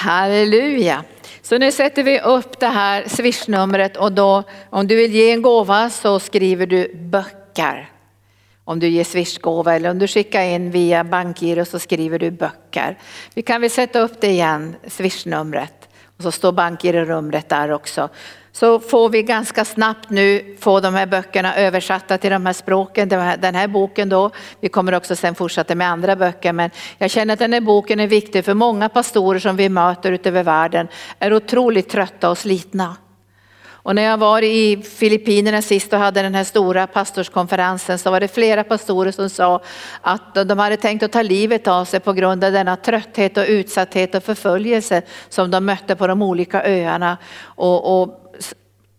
Halleluja. Så nu sätter vi upp det här swishnumret och då om du vill ge en gåva så skriver du böcker. Om du ger swishgåva eller om du skickar in via bankgiro så skriver du böcker. Vi kan väl sätta upp det igen, swishnumret. Och så står bankgirorumret där också så får vi ganska snabbt nu få de här böckerna översatta till de här språken. Den här boken då, vi kommer också sen fortsätta med andra böcker men jag känner att den här boken är viktig för många pastorer som vi möter utöver världen är otroligt trötta och slitna. Och när jag var i Filippinerna sist och hade den här stora pastorskonferensen så var det flera pastorer som sa att de hade tänkt att ta livet av sig på grund av denna trötthet och utsatthet och förföljelse som de mötte på de olika öarna. Och, och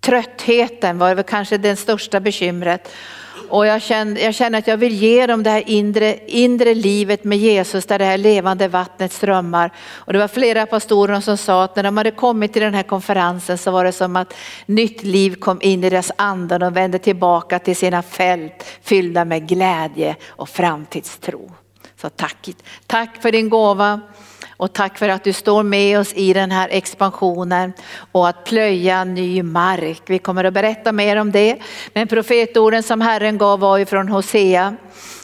tröttheten var väl kanske det största bekymret. Och jag känner, jag känner att jag vill ge dem det här inre, inre livet med Jesus där det här levande vattnet strömmar. Och det var flera pastorer som sa att när de hade kommit till den här konferensen så var det som att nytt liv kom in i deras ande och de vände tillbaka till sina fält fyllda med glädje och framtidstro. Så tack, tack för din gåva. Och tack för att du står med oss i den här expansionen och att plöja ny mark. Vi kommer att berätta mer om det. Men profetorden som Herren gav var ju från Hosea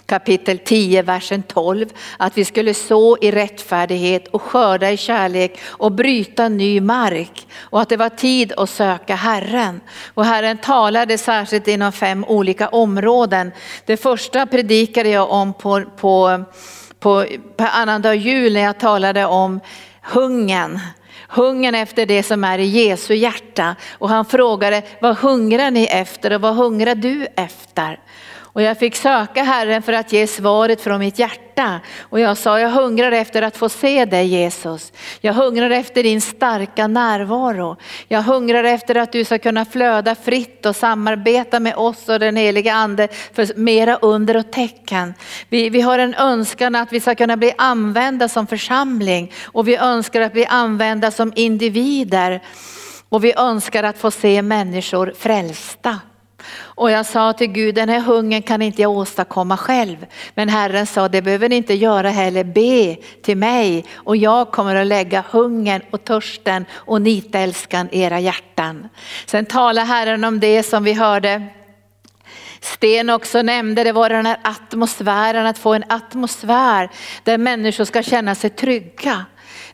kapitel 10, versen 12. Att vi skulle så i rättfärdighet och skörda i kärlek och bryta ny mark. Och att det var tid att söka Herren. Och Herren talade särskilt inom fem olika områden. Det första predikade jag om på, på på, på annandag jul när jag talade om hungern. Hungern efter det som är i Jesu hjärta. Och han frågade, vad hungrar ni efter och vad hungrar du efter? Och jag fick söka Herren för att ge svaret från mitt hjärta. Och jag sa, jag hungrar efter att få se dig Jesus. Jag hungrar efter din starka närvaro. Jag hungrar efter att du ska kunna flöda fritt och samarbeta med oss och den heliga ande för mera under och tecken. Vi, vi har en önskan att vi ska kunna bli använda som församling och vi önskar att bli använda som individer. Och vi önskar att få se människor frälsta. Och jag sa till Gud, den här hungern kan inte jag åstadkomma själv. Men Herren sa, det behöver ni inte göra heller, be till mig och jag kommer att lägga hungern och törsten och nitälskan i era hjärtan. Sen talar Herren om det som vi hörde Sten också nämnde, det var den här atmosfären, att få en atmosfär där människor ska känna sig trygga.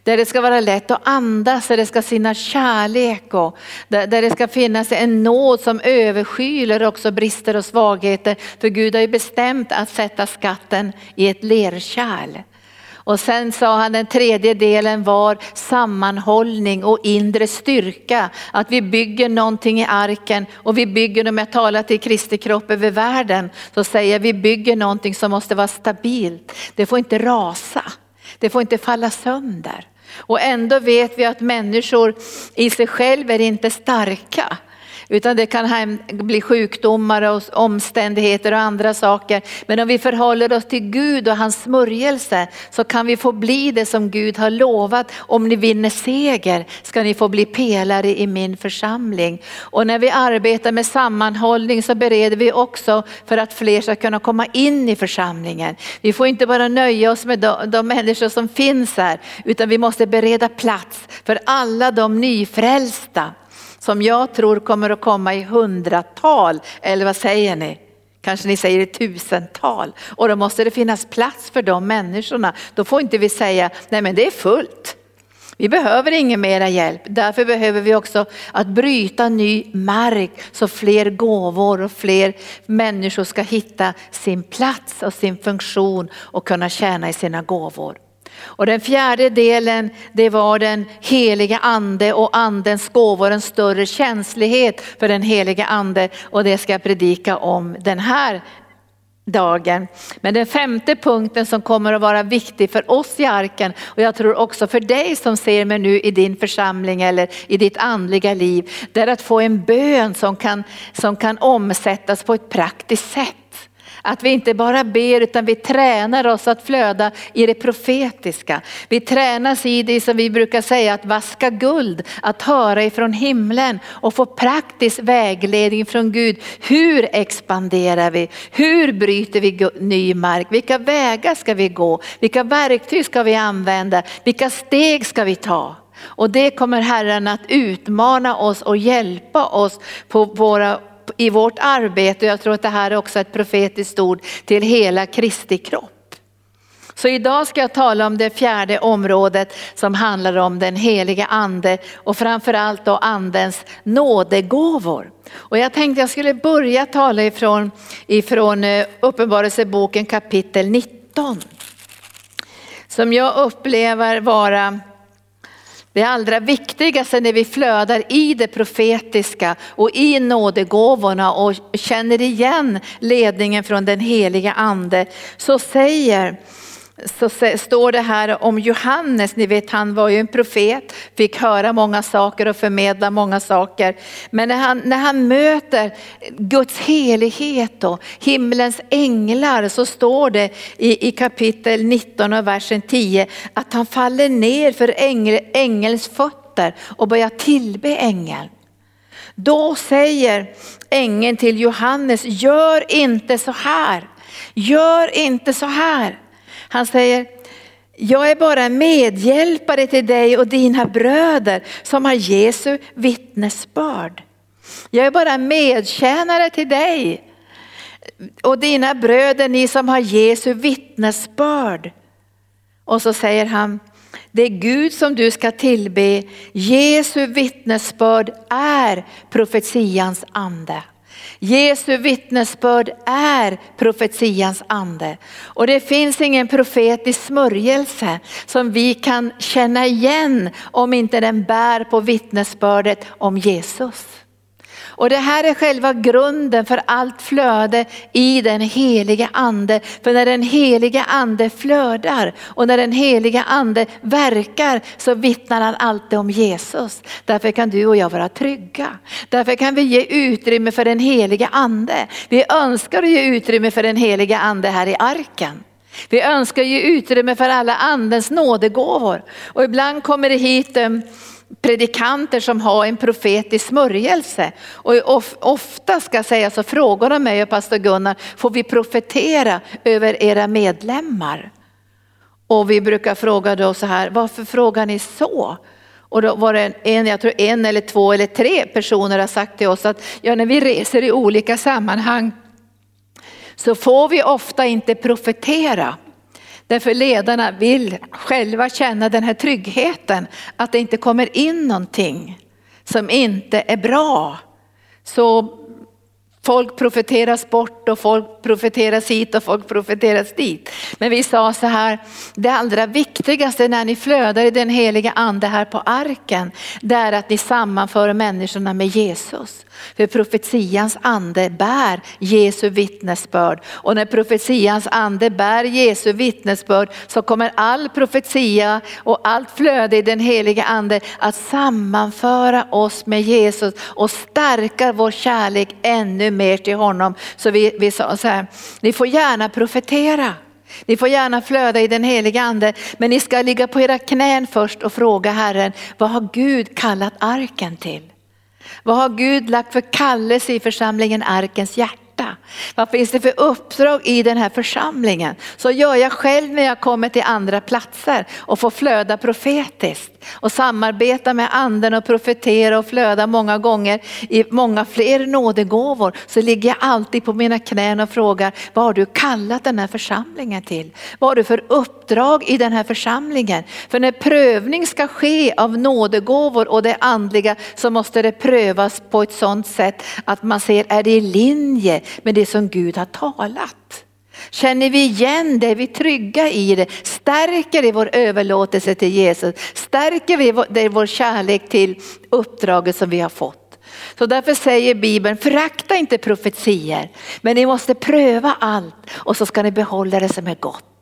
Där det ska vara lätt att andas, där det ska finnas kärlek och där, där det ska finnas en nåd som överskyler också brister och svagheter. För Gud har ju bestämt att sätta skatten i ett lerkärl. Och sen sa han den tredje delen var sammanhållning och inre styrka. Att vi bygger någonting i arken och vi bygger, om jag talar till Kristi kropp över världen, så säger jag vi bygger någonting som måste vara stabilt. Det får inte rasa, det får inte falla sönder. Och ändå vet vi att människor i sig själv är inte starka. Utan det kan bli sjukdomar och omständigheter och andra saker. Men om vi förhåller oss till Gud och hans smörjelse så kan vi få bli det som Gud har lovat. Om ni vinner seger ska ni få bli pelare i min församling. Och när vi arbetar med sammanhållning så bereder vi också för att fler ska kunna komma in i församlingen. Vi får inte bara nöja oss med de, de människor som finns här utan vi måste bereda plats för alla de nyfrälsta som jag tror kommer att komma i hundratal, eller vad säger ni? Kanske ni säger i tusental. Och då måste det finnas plats för de människorna. Då får inte vi säga, nej men det är fullt. Vi behöver ingen mera hjälp. Därför behöver vi också att bryta ny mark så fler gåvor och fler människor ska hitta sin plats och sin funktion och kunna tjäna i sina gåvor. Och den fjärde delen det var den heliga ande och andens gåvor, en större känslighet för den heliga ande och det ska jag predika om den här dagen. Men den femte punkten som kommer att vara viktig för oss i arken och jag tror också för dig som ser mig nu i din församling eller i ditt andliga liv, det är att få en bön som kan, som kan omsättas på ett praktiskt sätt. Att vi inte bara ber utan vi tränar oss att flöda i det profetiska. Vi tränas i det som vi brukar säga att vaska guld, att höra ifrån himlen och få praktisk vägledning från Gud. Hur expanderar vi? Hur bryter vi ny mark? Vilka vägar ska vi gå? Vilka verktyg ska vi använda? Vilka steg ska vi ta? Och det kommer Herren att utmana oss och hjälpa oss på våra i vårt arbete. Jag tror att det här är också ett profetiskt ord till hela Kristi kropp. Så idag ska jag tala om det fjärde området som handlar om den heliga ande och framförallt då andens nådegåvor. Och jag tänkte jag skulle börja tala ifrån, ifrån eh, Uppenbarelseboken kapitel 19. Som jag upplever vara det allra viktigaste när vi flödar i det profetiska och i nådegåvorna och känner igen ledningen från den heliga ande så säger så står det här om Johannes, ni vet han var ju en profet, fick höra många saker och förmedla många saker. Men när han, när han möter Guds helighet och himlens änglar så står det i, i kapitel 19 och versen 10 att han faller ner för ängel, ängelns fötter och börjar tillbe ängeln. Då säger ängeln till Johannes, gör inte så här, gör inte så här. Han säger, jag är bara medhjälpare till dig och dina bröder som har Jesu vittnesbörd. Jag är bara medtjänare till dig och dina bröder, ni som har Jesu vittnesbörd. Och så säger han, det är Gud som du ska tillbe, Jesu vittnesbörd är profetians ande. Jesu vittnesbörd är profetians ande. Och det finns ingen profetisk smörjelse som vi kan känna igen om inte den bär på vittnesbördet om Jesus. Och det här är själva grunden för allt flöde i den heliga ande. För när den heliga ande flödar och när den heliga ande verkar så vittnar han alltid om Jesus. Därför kan du och jag vara trygga. Därför kan vi ge utrymme för den heliga ande. Vi önskar att ge utrymme för den heliga ande här i arken. Vi önskar ge utrymme för alla andens nådegåvor. Och ibland kommer det hit eh, predikanter som har en profetisk smörjelse. Och ofta ska jag säga så frågar de mig och pastor Gunnar, får vi profetera över era medlemmar? Och vi brukar fråga då så här, varför frågar ni så? Och då var det en, jag tror en eller två eller tre personer har sagt till oss att ja, när vi reser i olika sammanhang så får vi ofta inte profetera. Därför ledarna vill själva känna den här tryggheten att det inte kommer in någonting som inte är bra. Så Folk profeteras bort och folk profeteras hit och folk profeteras dit. Men vi sa så här, det allra viktigaste när ni flödar i den heliga ande här på arken, det är att ni sammanför människorna med Jesus. För profetians ande bär Jesu vittnesbörd och när profetians ande bär Jesu vittnesbörd så kommer all profetia och allt flöde i den heliga ande att sammanföra oss med Jesus och stärka vår kärlek ännu mer till honom. Så vi, vi sa så här, ni får gärna profetera. Ni får gärna flöda i den heliga ande, men ni ska ligga på era knän först och fråga Herren, vad har Gud kallat arken till? Vad har Gud lagt för kallelse i församlingen Arkens hjärta? Vad finns det för uppdrag i den här församlingen? Så gör jag själv när jag kommer till andra platser och får flöda profetiskt och samarbeta med anden och profetera och flöda många gånger i många fler nådegåvor så ligger jag alltid på mina knän och frågar vad har du kallat den här församlingen till? Vad har du för uppdrag uppdrag i den här församlingen? För när prövning ska ske av nådegåvor och det andliga så måste det prövas på ett sådant sätt att man ser är det i linje med det som Gud har talat. Känner vi igen det, är vi trygga i det, stärker det vår överlåtelse till Jesus, stärker vi det vår kärlek till uppdraget som vi har fått. Så därför säger Bibeln, förakta inte profetier, men ni måste pröva allt och så ska ni behålla det som är gott.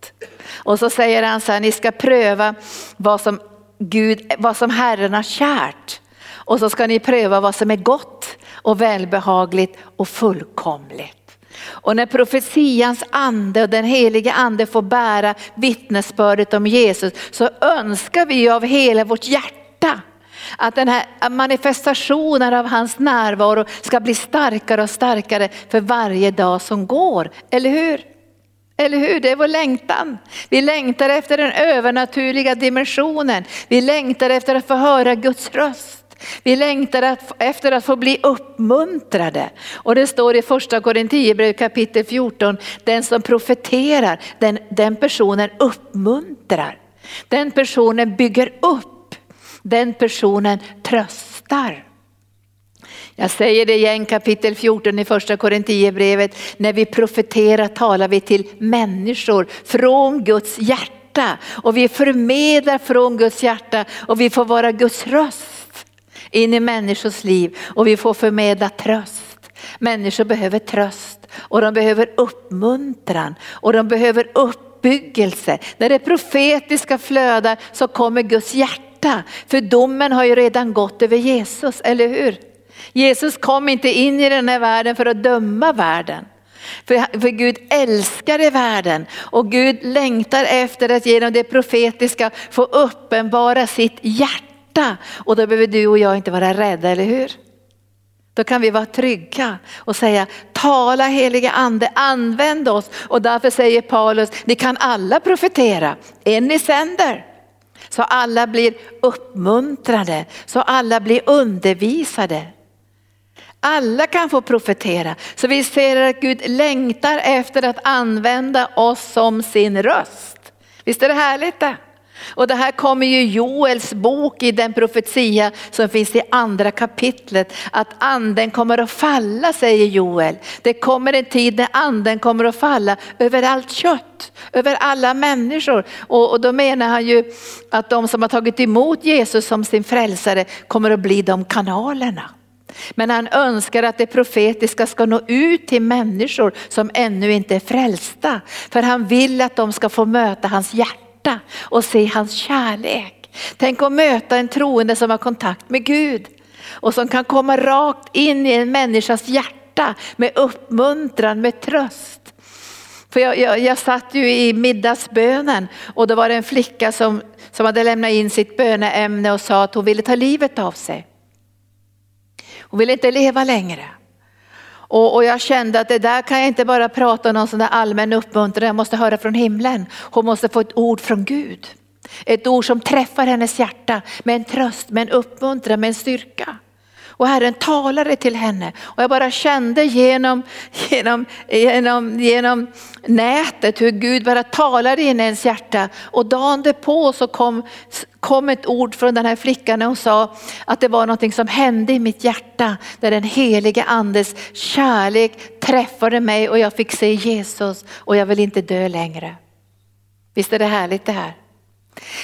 Och så säger han så här, ni ska pröva vad som, Gud, vad som Herren har kärt. Och så ska ni pröva vad som är gott och välbehagligt och fullkomligt. Och när profetians ande och den helige ande får bära vittnesbördet om Jesus så önskar vi av hela vårt hjärta att den här manifestationen av hans närvaro ska bli starkare och starkare för varje dag som går. Eller hur? Eller hur? Det är vår längtan. Vi längtar efter den övernaturliga dimensionen. Vi längtar efter att få höra Guds röst. Vi längtar efter att få bli uppmuntrade. Och det står i första Korinthierbrevet kapitel 14, den som profeterar, den, den personen uppmuntrar. Den personen bygger upp. Den personen tröstar. Jag säger det igen kapitel 14 i första Korinthierbrevet. När vi profeterar talar vi till människor från Guds hjärta och vi förmedlar från Guds hjärta och vi får vara Guds röst in i människors liv och vi får förmedla tröst. Människor behöver tröst och de behöver uppmuntran och de behöver uppbyggelse. När det profetiska flödar så kommer Guds hjärta. För domen har ju redan gått över Jesus, eller hur? Jesus kom inte in i den här världen för att döma världen. För, för Gud älskade världen och Gud längtar efter att genom det profetiska få uppenbara sitt hjärta. Och då behöver du och jag inte vara rädda, eller hur? Då kan vi vara trygga och säga tala heliga ande, använd oss. Och därför säger Paulus, ni kan alla profetera, en ni sänder. Så alla blir uppmuntrade, så alla blir undervisade. Alla kan få profetera. Så vi ser att Gud längtar efter att använda oss som sin röst. Visst är det härligt det? Och det här kommer ju Joels bok i den profetia som finns i andra kapitlet. Att anden kommer att falla säger Joel. Det kommer en tid när anden kommer att falla över allt kött, över alla människor. Och, och då menar han ju att de som har tagit emot Jesus som sin frälsare kommer att bli de kanalerna. Men han önskar att det profetiska ska nå ut till människor som ännu inte är frälsta. För han vill att de ska få möta hans hjärta och se hans kärlek. Tänk att möta en troende som har kontakt med Gud och som kan komma rakt in i en människas hjärta med uppmuntran, med tröst. För jag, jag, jag satt ju i middagsbönen och då var det en flicka som, som hade lämnat in sitt böneämne och sa att hon ville ta livet av sig. Hon vill inte leva längre. Och, och, jag kände att det där kan jag inte bara prata om någon sån där allmän uppmuntran, jag måste höra från himlen. Hon måste få ett ord från Gud. Ett ord som träffar hennes hjärta med en tröst, med en uppmuntran, med en styrka. Och Herren talade till henne och jag bara kände genom, genom, genom, genom nätet hur Gud bara talade in i ens hjärta. Och dagen därpå så kom, kom ett ord från den här flickan och hon sa att det var någonting som hände i mitt hjärta där den helige andes kärlek träffade mig och jag fick se Jesus och jag vill inte dö längre. Visst är det härligt det här?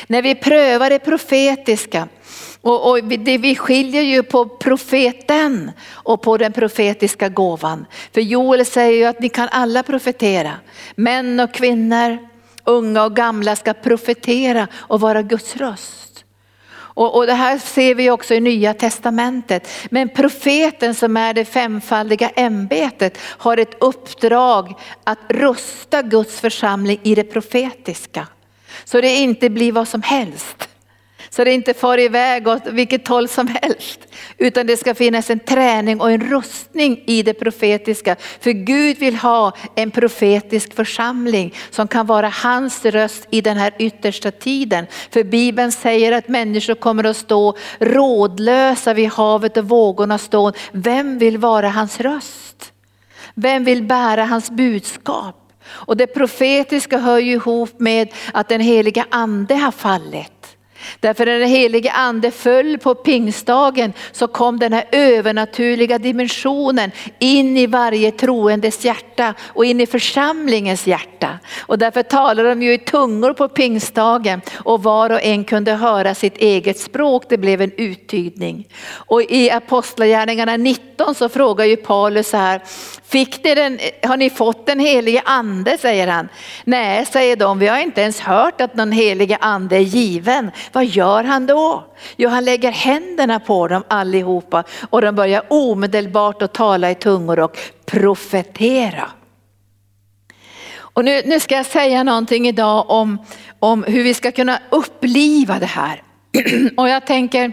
När vi prövar det profetiska och, och det, vi skiljer ju på profeten och på den profetiska gåvan. För Joel säger ju att ni kan alla profetera. Män och kvinnor, unga och gamla ska profetera och vara Guds röst. Och, och det här ser vi också i nya testamentet. Men profeten som är det femfaldiga ämbetet har ett uppdrag att rusta Guds församling i det profetiska. Så det inte blir vad som helst. Så det inte far iväg åt vilket håll som helst. Utan det ska finnas en träning och en rustning i det profetiska. För Gud vill ha en profetisk församling som kan vara hans röst i den här yttersta tiden. För Bibeln säger att människor kommer att stå rådlösa vid havet och vågorna stå. Vem vill vara hans röst? Vem vill bära hans budskap? Och det profetiska hör ju ihop med att den heliga ande har fallit. Därför när den helige ande föll på pingstdagen så kom den här övernaturliga dimensionen in i varje troendes hjärta och in i församlingens hjärta. Och därför talade de ju i tungor på pingstdagen och var och en kunde höra sitt eget språk. Det blev en uttydning. Och i Apostlagärningarna 19 så frågar ju Paulus så här, Fick ni den, har ni fått den helige ande säger han. Nej säger de, vi har inte ens hört att någon helige ande är given. Vad gör han då? Jo han lägger händerna på dem allihopa och de börjar omedelbart att tala i tungor och profetera. Och nu, nu ska jag säga någonting idag om, om hur vi ska kunna uppliva det här. Och jag tänker,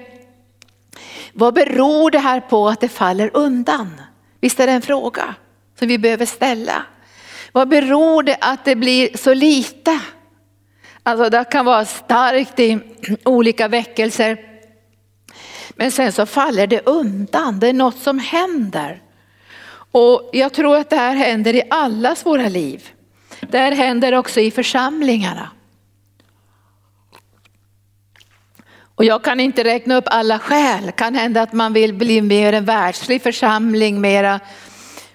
vad beror det här på att det faller undan? Visst är det en fråga? som vi behöver ställa. Vad beror det att det blir så lite? Alltså det kan vara starkt i olika väckelser. Men sen så faller det undan, det är något som händer. Och jag tror att det här händer i allas våra liv. Det här händer också i församlingarna. Och jag kan inte räkna upp alla skäl. Kan hända att man vill bli mer en världslig församling, mera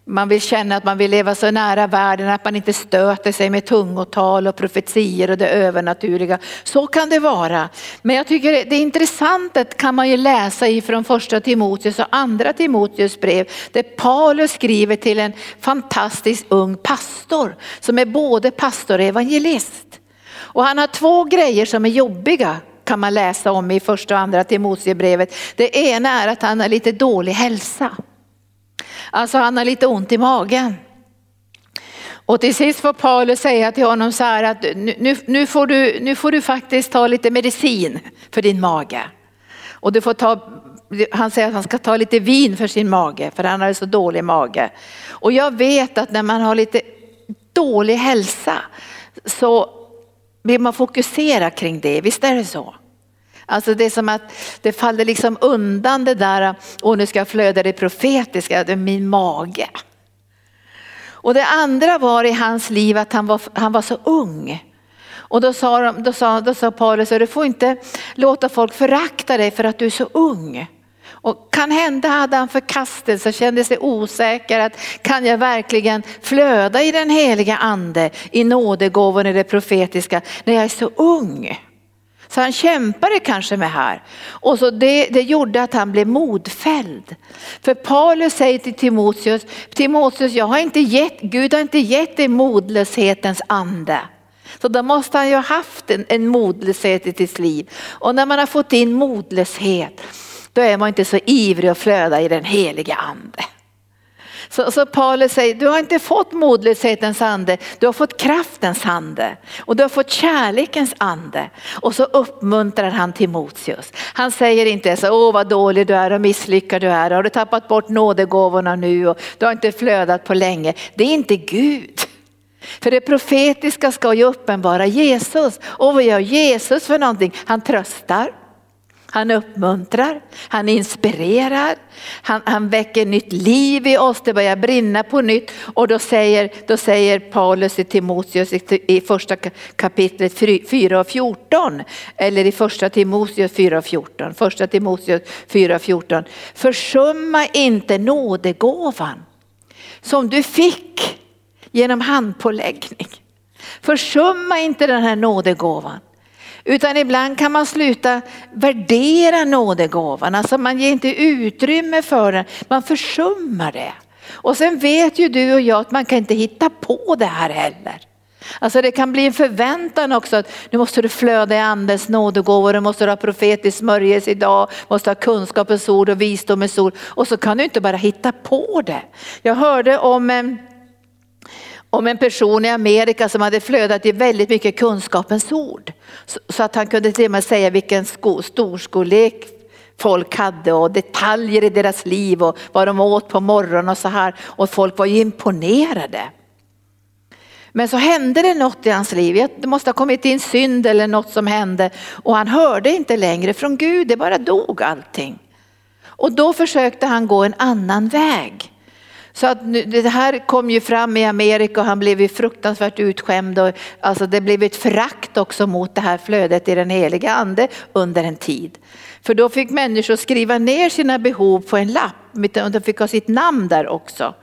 man vill känna att man vill leva så nära världen att man inte stöter sig med tungotal och profetier och det övernaturliga. Så kan det vara. Men jag tycker det är intressant att kan man ju läsa ifrån första Timoteus och andra Timoteus brev där Paulus skriver till en fantastisk ung pastor som är både pastor och evangelist. Och han har två grejer som är jobbiga kan man läsa om i första och andra Timoteusbrevet. Det ena är att han har lite dålig hälsa. Alltså han har lite ont i magen. Och till sist får Paulus säga till honom så här att nu, nu, får du, nu får du faktiskt ta lite medicin för din mage. Och du får ta, han säger att han ska ta lite vin för sin mage för han har så dålig mage. Och jag vet att när man har lite dålig hälsa så vill man fokusera kring det, visst är det så? Alltså det är som att det faller liksom undan det där, och nu ska jag flöda det profetiska, det är min mage. Och det andra var i hans liv att han var, han var så ung. Och då sa, de, då sa, då sa Paulus, du får inte låta folk förakta dig för att du är så ung. Och kan hända hade han förkastelse, kände sig osäker att kan jag verkligen flöda i den heliga ande, i nådegåvor, i det profetiska när jag är så ung. Så han kämpade kanske med här. Och så det, det gjorde att han blev modfälld. För Paulus säger till Timoteus, Timoteus jag har inte gett, Gud har inte gett dig modlöshetens ande. Så då måste han ju ha haft en, en modlöshet i sitt liv. Och när man har fått in modlöshet, då är man inte så ivrig att flöda i den heliga ande. Så, så Paulus säger, du har inte fått modlöshetens ande, du har fått kraftens ande och du har fått kärlekens ande. Och så uppmuntrar han Timoteus. Han säger inte så, åh vad dålig du är och misslyckad du är, har du tappat bort nådegåvorna nu och du har inte flödat på länge. Det är inte Gud. För det profetiska ska ju uppenbara Jesus. Och vad gör Jesus för någonting? Han tröstar, han uppmuntrar, han inspirerar, han, han väcker nytt liv i oss, det börjar brinna på nytt. Och då säger, då säger Paulus till Timoteus i första kapitlet 4 och 14, eller i första Timoteus 4 och 14, första Timoteus 4 och 14. Försumma inte nådegåvan som du fick genom handpåläggning. Försumma inte den här nådegåvan. Utan ibland kan man sluta värdera nådegåvan, alltså man ger inte utrymme för den, man försummar det. Och sen vet ju du och jag att man kan inte hitta på det här heller. Alltså det kan bli en förväntan också att nu måste du flöda i andens nådegåvor, du måste ha profetisk smörjelse idag, måste ha kunskapens ord och visdomens ord. Och så kan du inte bara hitta på det. Jag hörde om en om en person i Amerika som hade flödat i väldigt mycket kunskapens ord. Så, att han kunde till och med säga vilken sko, storskolek folk hade och detaljer i deras liv och vad de åt på morgonen och så här. Och folk var ju imponerade. Men så hände det något i hans liv. Det måste ha kommit in synd eller något som hände och han hörde inte längre från Gud. Det bara dog allting. Och då försökte han gå en annan väg. Så att nu, det här kom ju fram i Amerika och han blev ju fruktansvärt utskämd och alltså det blev ett förakt också mot det här flödet i den heliga ande under en tid. För då fick människor skriva ner sina behov på en lapp och de fick ha sitt namn där också.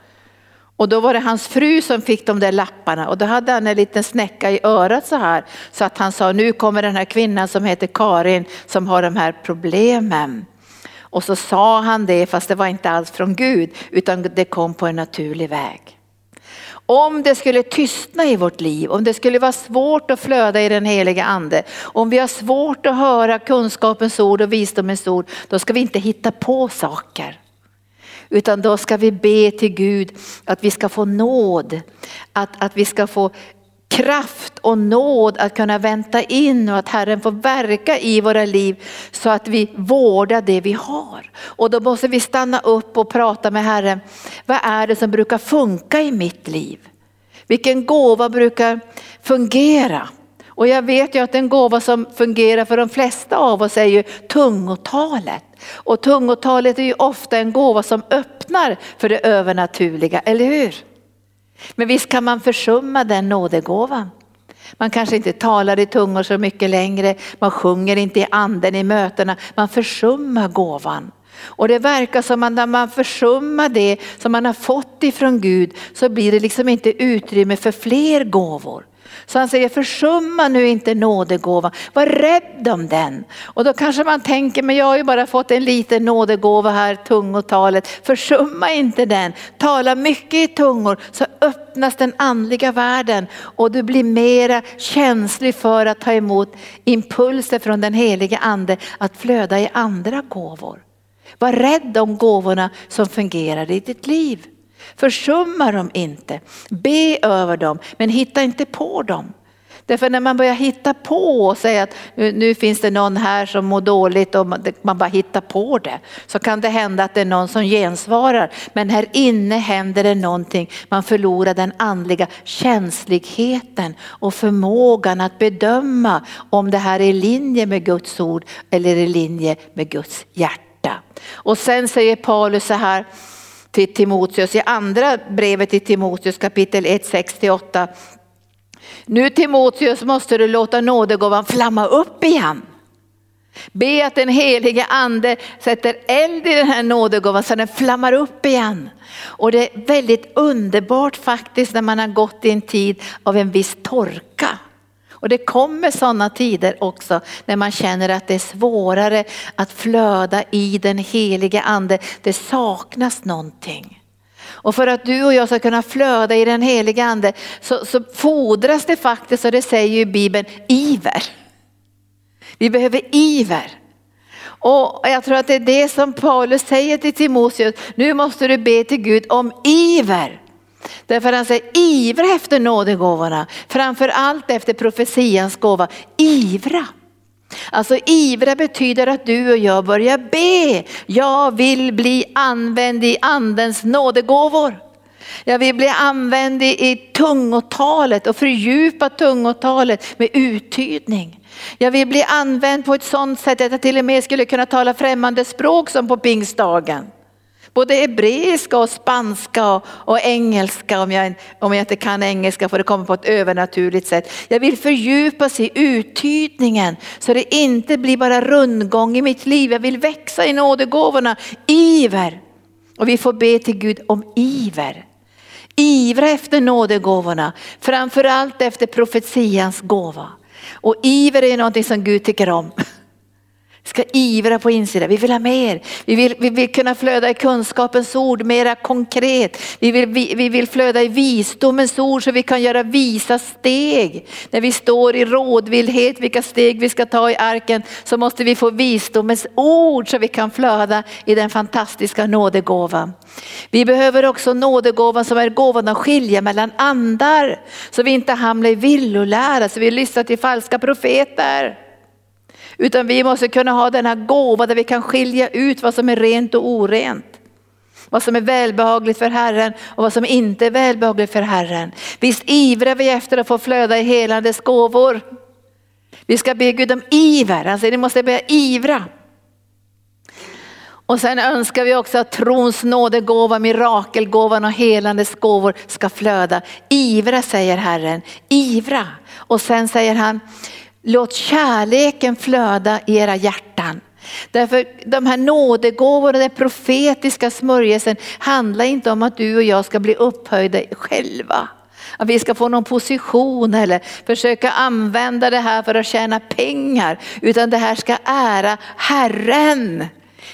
Och då var det hans fru som fick de där lapparna och då hade han en liten snäcka i örat så här så att han sa nu kommer den här kvinnan som heter Karin som har de här problemen. Och så sa han det fast det var inte alls från Gud utan det kom på en naturlig väg. Om det skulle tystna i vårt liv, om det skulle vara svårt att flöda i den heliga ande, om vi har svårt att höra kunskapens ord och visdomens ord, då ska vi inte hitta på saker. Utan då ska vi be till Gud att vi ska få nåd, att, att vi ska få kraft och nåd att kunna vänta in och att Herren får verka i våra liv så att vi vårdar det vi har. Och då måste vi stanna upp och prata med Herren. Vad är det som brukar funka i mitt liv? Vilken gåva brukar fungera? Och jag vet ju att en gåva som fungerar för de flesta av oss är ju tungotalet. Och tungotalet är ju ofta en gåva som öppnar för det övernaturliga, eller hur? Men visst kan man försumma den nådegåvan. Man kanske inte talar i tungor så mycket längre, man sjunger inte i anden i mötena, man försummar gåvan. Och det verkar som att när man försummar det som man har fått ifrån Gud så blir det liksom inte utrymme för fler gåvor. Så han säger försumma nu inte nådegåvan, var rädd om den. Och då kanske man tänker, men jag har ju bara fått en liten nådegåva här, tungotalet. Försumma inte den, tala mycket i tungor så öppnas den andliga världen och du blir mera känslig för att ta emot impulser från den helige ande att flöda i andra gåvor. Var rädd om gåvorna som fungerar i ditt liv. Försumma dem inte. Be över dem, men hitta inte på dem. Därför när man börjar hitta på och säga att nu, nu, finns det någon här som mår dåligt och man bara hittar på det. Så kan det hända att det är någon som gensvarar. Men här inne händer det någonting. Man förlorar den andliga känsligheten och förmågan att bedöma om det här är i linje med Guds ord eller i linje med Guds hjärta. Och sen säger Paulus så här, till Timoteus i andra brevet till Timoteus kapitel 1, 6-8. Nu Timoteus måste du låta nådegåvan flamma upp igen. Be att den helige ande sätter eld i den här nådegåvan så den flammar upp igen. Och det är väldigt underbart faktiskt när man har gått i en tid av en viss torka. Och det kommer sådana tider också när man känner att det är svårare att flöda i den helige ande. Det saknas någonting. Och för att du och jag ska kunna flöda i den helige ande så, så fordras det faktiskt, och det säger ju Bibeln, iver. Vi behöver iver. Och jag tror att det är det som Paulus säger till Timoteus, nu måste du be till Gud om iver. Därför han säger ivra efter nådegåvorna, framför allt efter profetians gåva. Ivra. Alltså ivra betyder att du och jag börjar be. Jag vill bli använd i andens nådegåvor. Jag vill bli använd i tungotalet och fördjupa tungotalet med uttydning. Jag vill bli använd på ett sådant sätt att jag till och med skulle kunna tala främmande språk som på pingstdagen. Både hebreiska och spanska och, engelska om jag, om jag inte kan engelska för det kommer på ett övernaturligt sätt. Jag vill fördjupa sig i uttydningen så det inte blir bara rundgång i mitt liv. Jag vill växa i nådegåvorna, iver. Och vi får be till Gud om iver. Ivra efter nådegåvorna, framförallt efter profetians gåva. Och iver är någonting som Gud tycker om. Ska ivra på insidan, vi vill ha mer. Vi vill, vi vill kunna flöda i kunskapens ord mera konkret. Vi vill, vi, vi vill flöda i visdomens ord så vi kan göra visa steg. När vi står i rådvillhet vilka steg vi ska ta i arken så måste vi få visdomens ord så vi kan flöda i den fantastiska nådegåvan. Vi behöver också nådegåvan som är gåvan att skilja mellan andar så vi inte hamnar i villolära, så vi lyssnar till falska profeter. Utan vi måste kunna ha denna gåva där vi kan skilja ut vad som är rent och orent. Vad som är välbehagligt för Herren och vad som inte är välbehagligt för Herren. Visst ivrar vi efter att få flöda i helandes gåvor. Vi ska be Gud om iver, alltså ni måste börja ivra. Och sen önskar vi också att trons nådegåva, mirakelgåvan och helandes gåvor ska flöda. Ivra säger Herren, ivra. Och sen säger han, Låt kärleken flöda i era hjärtan. Därför de här nådegåvorna, den profetiska smörjelsen handlar inte om att du och jag ska bli upphöjda själva. Att vi ska få någon position eller försöka använda det här för att tjäna pengar. Utan det här ska ära Herren.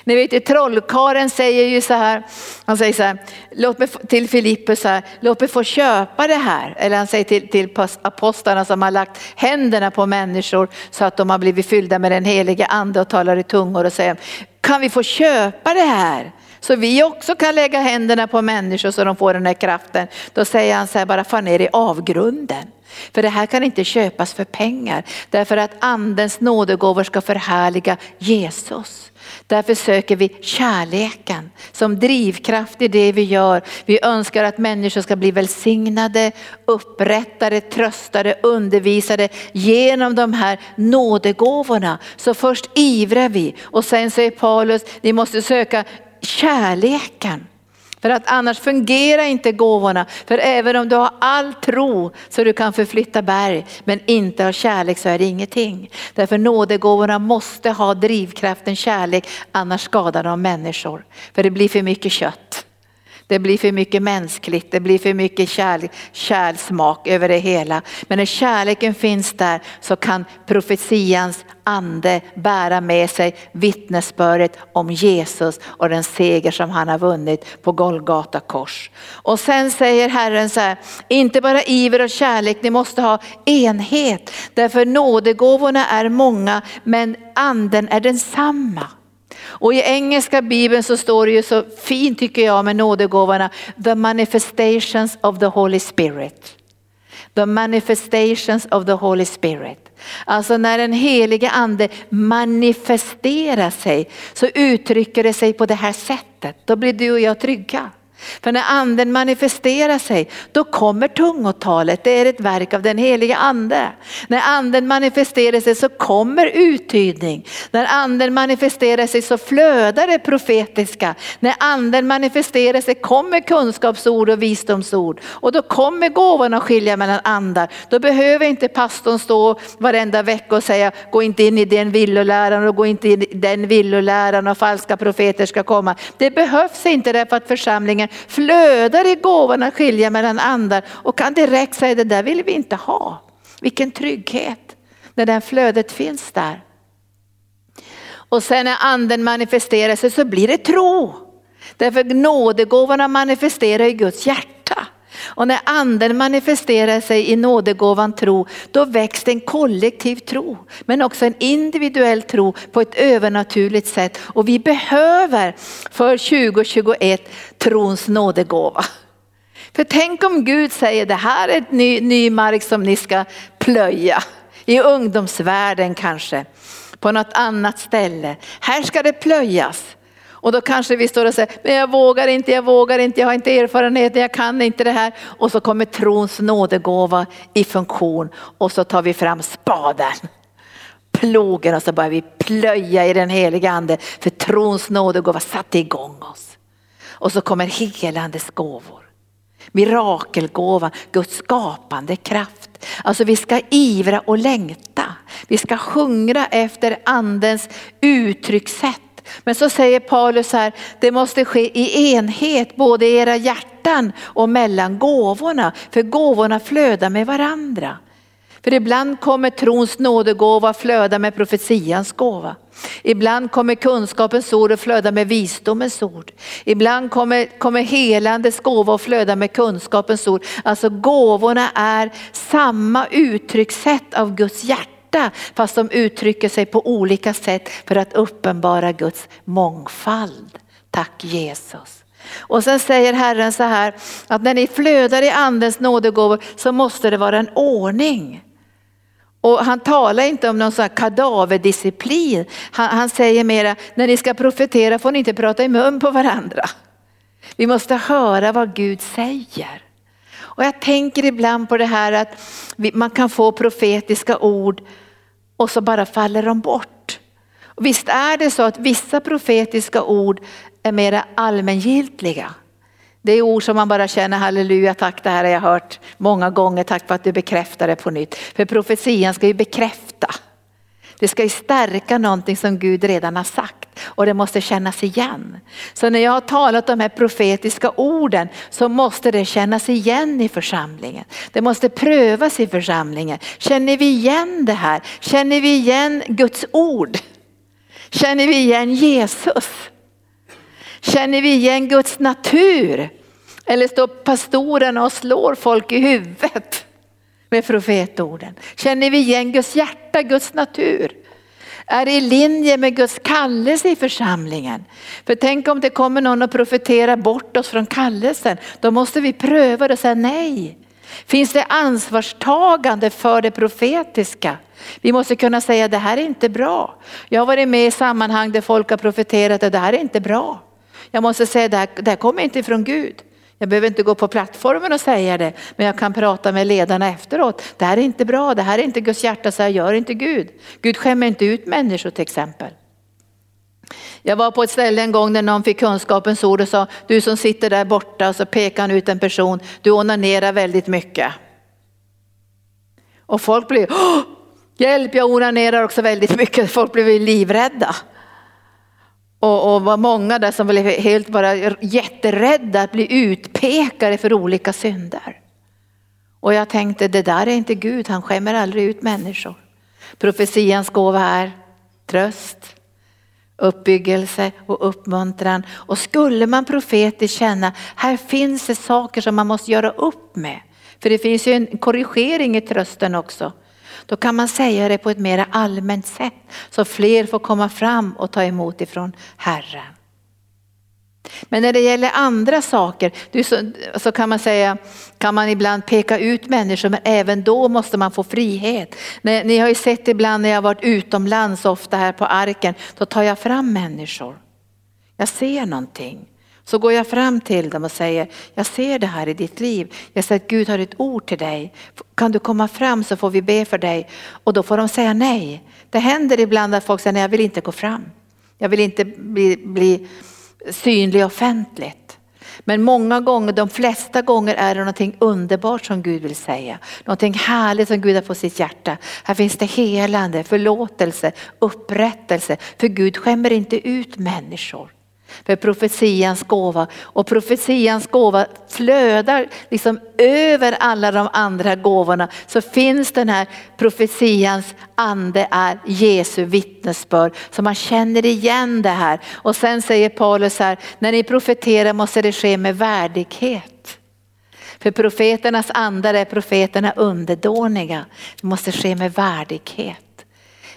Ni vet trollkaren säger ju så här, han säger så här, låt mig, till Filippus så här, låt mig få köpa det här. Eller han säger till, till apostlarna som har lagt händerna på människor så att de har blivit fyllda med den heliga ande och talar i tungor och säger, kan vi få köpa det här? Så vi också kan lägga händerna på människor så de får den här kraften. Då säger han så här, bara far ner i avgrunden. För det här kan inte köpas för pengar. Därför att andens nådegåvor ska förhärliga Jesus. Därför söker vi kärleken som drivkraft i det vi gör. Vi önskar att människor ska bli välsignade, upprättade, tröstade, undervisade genom de här nådegåvorna. Så först ivrar vi och sen säger Paulus, ni måste söka kärleken. För att annars fungerar inte gåvorna. För även om du har all tro så du kan förflytta berg men inte har kärlek så är det ingenting. Därför nådegåvorna måste ha drivkraften kärlek annars skadar de människor. För det blir för mycket kött. Det blir för mycket mänskligt, det blir för mycket kärlek, kärlsmak över det hela. Men när kärleken finns där så kan profetians ande bära med sig vittnesbördet om Jesus och den seger som han har vunnit på Golgata kors. Och sen säger Herren så här, inte bara iver och kärlek, ni måste ha enhet. Därför nådegåvorna är många men anden är densamma. Och i engelska bibeln så står det ju så fint tycker jag med nådegåvorna, the manifestations of the Holy Spirit. The manifestations of the Holy Spirit. Alltså när den helige ande manifesterar sig så uttrycker det sig på det här sättet. Då blir du och jag trygga. För när anden manifesterar sig, då kommer tungotalet. Det är ett verk av den heliga ande. När anden manifesterar sig så kommer uttydning. När anden manifesterar sig så flödar det profetiska. När anden manifesterar sig kommer kunskapsord och visdomsord. Och då kommer gåvan att skilja mellan andar. Då behöver inte pastorn stå varenda vecka och säga, gå inte in i den villoläran och gå inte in i den villoläran och falska profeter ska komma. Det behövs inte därför att församlingen flödar i gåvan att skilja mellan andar och kan direkt säga det där vill vi inte ha. Vilken trygghet när det flödet finns där. Och sen när anden manifesterar sig så blir det tro. Därför nådegåvorna manifesterar i Guds hjärta. Och när anden manifesterar sig i nådegåvan tro, då väcks det en kollektiv tro, men också en individuell tro på ett övernaturligt sätt. Och vi behöver för 2021 trons nådegåva. För tänk om Gud säger det här är ett ny, ny mark som ni ska plöja. I ungdomsvärlden kanske, på något annat ställe. Här ska det plöjas. Och då kanske vi står och säger, men jag vågar inte, jag vågar inte, jag har inte erfarenhet, jag kan inte det här. Och så kommer trons nådegåva i funktion och så tar vi fram spaden, plogen och så börjar vi plöja i den heliga ande. För trons nådegåva satte igång oss. Och så kommer helandes gåvor. Mirakelgåvan, Guds skapande kraft. Alltså vi ska ivra och längta. Vi ska hungra efter andens uttryckssätt. Men så säger Paulus här, det måste ske i enhet både i era hjärtan och mellan gåvorna. För gåvorna flödar med varandra. För ibland kommer trons nådegåva flöda med profetians gåva. Ibland kommer kunskapens ord att flöda med visdomens ord. Ibland kommer, kommer helandets gåva att flöda med kunskapens ord. Alltså gåvorna är samma uttryckssätt av Guds hjärta hjärta fast de uttrycker sig på olika sätt för att uppenbara Guds mångfald. Tack Jesus. Och sen säger Herren så här att när ni flödar i andens nådegåvor så måste det vara en ordning. Och han talar inte om någon sån kadaverdisciplin. Han, han säger mera, när ni ska profetera får ni inte prata i mun på varandra. Vi måste höra vad Gud säger. Och jag tänker ibland på det här att man kan få profetiska ord och så bara faller de bort. Och visst är det så att vissa profetiska ord är mera allmängiltiga. Det är ord som man bara känner halleluja, tack det här har jag hört många gånger, tack för att du bekräftar det på nytt. För profetian ska ju bekräfta. Det ska ju stärka någonting som Gud redan har sagt och det måste kännas igen. Så när jag har talat de här profetiska orden så måste det kännas igen i församlingen. Det måste prövas i församlingen. Känner vi igen det här? Känner vi igen Guds ord? Känner vi igen Jesus? Känner vi igen Guds natur? Eller står pastorerna och slår folk i huvudet med profetorden? Känner vi igen Guds hjärta, Guds natur? är i linje med Guds kallelse i församlingen. För tänk om det kommer någon och profeterar bort oss från kallelsen. Då måste vi pröva det och säga nej. Finns det ansvarstagande för det profetiska? Vi måste kunna säga det här är inte bra. Jag har varit med i sammanhang där folk har profeterat och det här är inte bra. Jag måste säga det här, det här kommer inte ifrån Gud. Jag behöver inte gå på plattformen och säga det, men jag kan prata med ledarna efteråt. Det här är inte bra, det här är inte Guds hjärta, så här gör inte Gud. Gud skämmer inte ut människor till exempel. Jag var på ett ställe en gång när någon fick kunskapens ord och sa, du som sitter där borta, och så pekade han ut en person, du onanerar väldigt mycket. Och folk blev, hjälp jag onanerar också väldigt mycket, folk blev livrädda. Och, och var många där som blev helt bara jätterädda att bli utpekade för olika synder. Och jag tänkte, det där är inte Gud, han skämmer aldrig ut människor. Profetians gåva är tröst, uppbyggelse och uppmuntran. Och skulle man profetiskt känna, här finns det saker som man måste göra upp med. För det finns ju en korrigering i trösten också. Då kan man säga det på ett mer allmänt sätt så fler får komma fram och ta emot ifrån Herren. Men när det gäller andra saker så, kan man säga, kan man ibland peka ut människor men även då måste man få frihet. Ni har ju sett ibland när jag varit utomlands, ofta här på arken, då tar jag fram människor. Jag ser någonting. Så går jag fram till dem och säger, jag ser det här i ditt liv. Jag säger att Gud har ett ord till dig. Kan du komma fram så får vi be för dig. Och då får de säga nej. Det händer ibland att folk säger, nej jag vill inte gå fram. Jag vill inte bli, bli synlig offentligt. Men många gånger, de flesta gånger är det någonting underbart som Gud vill säga. Någonting härligt som Gud har på sitt hjärta. Här finns det helande, förlåtelse, upprättelse. För Gud skämmer inte ut människor för profetians gåva. Och profetians gåva flödar liksom över alla de andra gåvorna. Så finns den här profetians ande är Jesu vittnesbörd. Så man känner igen det här. Och sen säger Paulus här, när ni profeterar måste det ske med värdighet. För profeternas andar är profeterna underdåniga. Det måste ske med värdighet.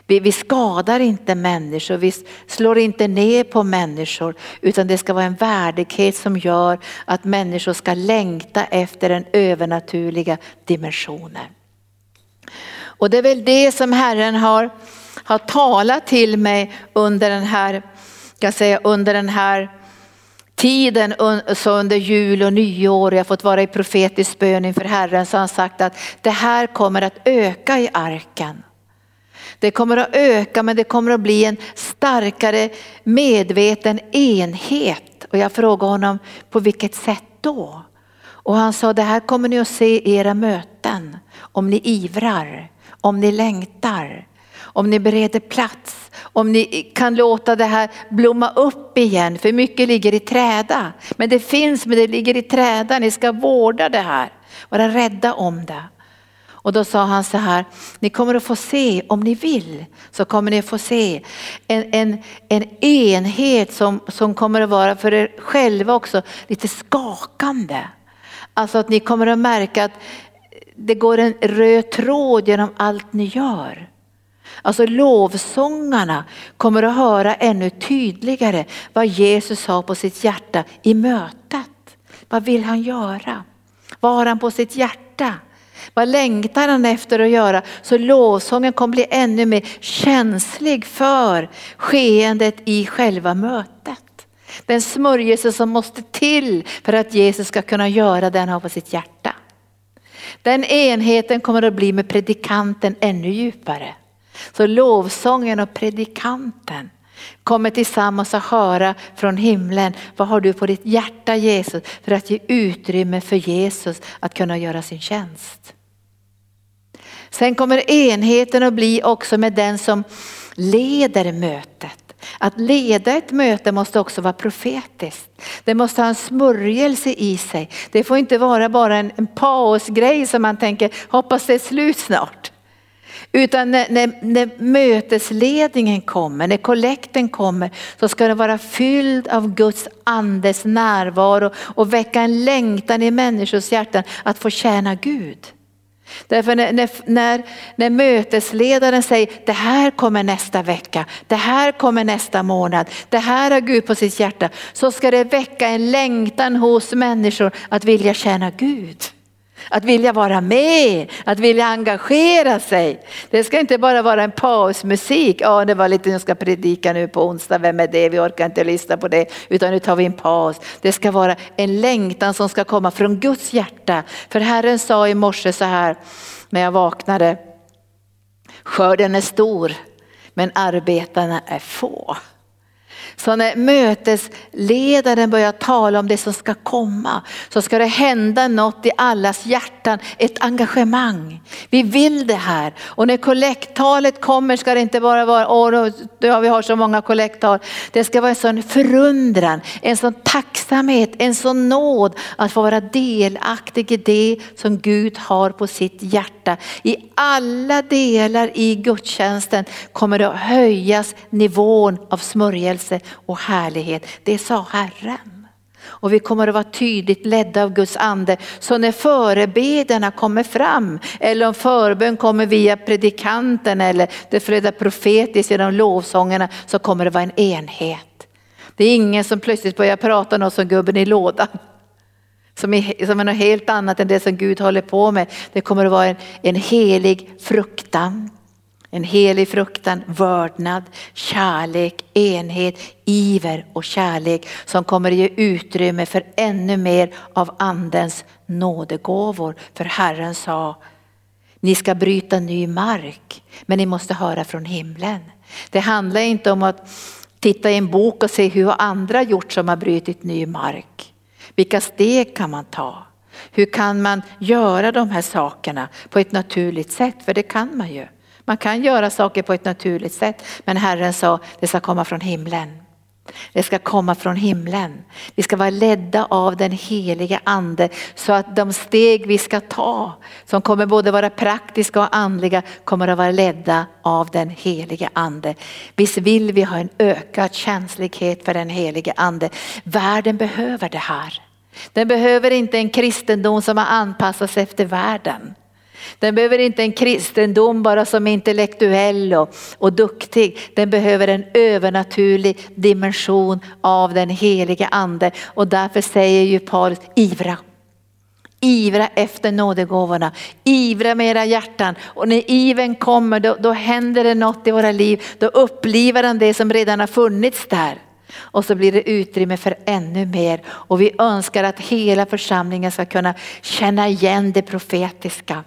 Vi, vi skadar inte människor, vi slår inte ner på människor utan det ska vara en värdighet som gör att människor ska längta efter den övernaturliga dimensionen. Och det är väl det som Herren har, har talat till mig under den här, kan säga, under den här tiden så under jul och nyår, jag har fått vara i profetisk bön inför Herren, så har han sagt att det här kommer att öka i arken. Det kommer att öka men det kommer att bli en starkare medveten enhet. Och jag frågade honom på vilket sätt då? Och han sa det här kommer ni att se i era möten. Om ni ivrar, om ni längtar, om ni bereder plats, om ni kan låta det här blomma upp igen. För mycket ligger i träda. Men det finns, men det ligger i träda. Ni ska vårda det här. Vara rädda om det. Och då sa han så här, ni kommer att få se, om ni vill, så kommer ni att få se en, en, en enhet som, som kommer att vara för er själva också lite skakande. Alltså att ni kommer att märka att det går en röd tråd genom allt ni gör. Alltså lovsångarna kommer att höra ännu tydligare vad Jesus har på sitt hjärta i mötet. Vad vill han göra? Vad har han på sitt hjärta? Vad längtar han efter att göra? Så lovsången kommer bli ännu mer känslig för skeendet i själva mötet. Den smörjelse som måste till för att Jesus ska kunna göra det han har på sitt hjärta. Den enheten kommer att bli med predikanten ännu djupare. Så lovsången och predikanten kommer tillsammans att höra från himlen. Vad har du på ditt hjärta Jesus? För att ge utrymme för Jesus att kunna göra sin tjänst. Sen kommer enheten att bli också med den som leder mötet. Att leda ett möte måste också vara profetiskt. Det måste ha en smörjelse i sig. Det får inte vara bara en, en pausgrej som man tänker, hoppas det är slut snart. Utan när, när, när, mötesledningen kommer, när kollekten kommer så ska det vara fylld av Guds andes närvaro och väcka en längtan i människors hjärtan att få tjäna Gud. Därför när, när, när, när mötesledaren säger det här kommer nästa vecka, det här kommer nästa månad, det här har Gud på sitt hjärta. Så ska det väcka en längtan hos människor att vilja tjäna Gud. Att vilja vara med, att vilja engagera sig. Det ska inte bara vara en pausmusik. Ja, det var lite, jag ska predika nu på onsdag, vem är det? Vi orkar inte lyssna på det, utan nu tar vi en paus. Det ska vara en längtan som ska komma från Guds hjärta. För Herren sa i morse så här när jag vaknade. Skörden är stor, men arbetarna är få. Så när mötesledaren börjar tala om det som ska komma så ska det hända något i allas hjärtan, ett engagemang. Vi vill det här och när kollekttalet kommer ska det inte bara vara, åh vi har så många kollekttal. Det ska vara en sån förundran, en sån tacksamhet, en sån nåd att få vara delaktig i det som Gud har på sitt hjärta hjärta. I alla delar i gudstjänsten kommer det att höjas nivån av smörjelse och härlighet. Det sa Herren. Och vi kommer att vara tydligt ledda av Guds ande. Så när förebedjarna kommer fram eller om förbön kommer via predikanten eller det flödar profetiskt genom lovsångerna så kommer det vara en enhet. Det är ingen som plötsligt börjar prata något som gubben i lådan. Som är, som är något helt annat än det som Gud håller på med. Det kommer att vara en, en helig fruktan. En helig fruktan, vördnad, kärlek, enhet, iver och kärlek som kommer att ge utrymme för ännu mer av andens nådegåvor. För Herren sa, ni ska bryta ny mark, men ni måste höra från himlen. Det handlar inte om att titta i en bok och se hur andra gjort som har brutit ny mark. Vilka steg kan man ta? Hur kan man göra de här sakerna på ett naturligt sätt? För det kan man ju. Man kan göra saker på ett naturligt sätt, men Herren sa det ska komma från himlen. Det ska komma från himlen. Vi ska vara ledda av den heliga ande så att de steg vi ska ta, som kommer både vara praktiska och andliga, kommer att vara ledda av den heliga ande. Visst vill vi ha en ökad känslighet för den heliga ande. Världen behöver det här. Den behöver inte en kristendom som har anpassats efter världen. Den behöver inte en kristendom bara som intellektuell och, och duktig. Den behöver en övernaturlig dimension av den helige ande. Och därför säger ju Paulus, ivra. Ivra efter nådegåvorna, ivra med era hjärtan och när iven kommer då, då händer det något i våra liv. Då upplivar han det som redan har funnits där. Och så blir det utrymme för ännu mer och vi önskar att hela församlingen ska kunna känna igen det profetiska.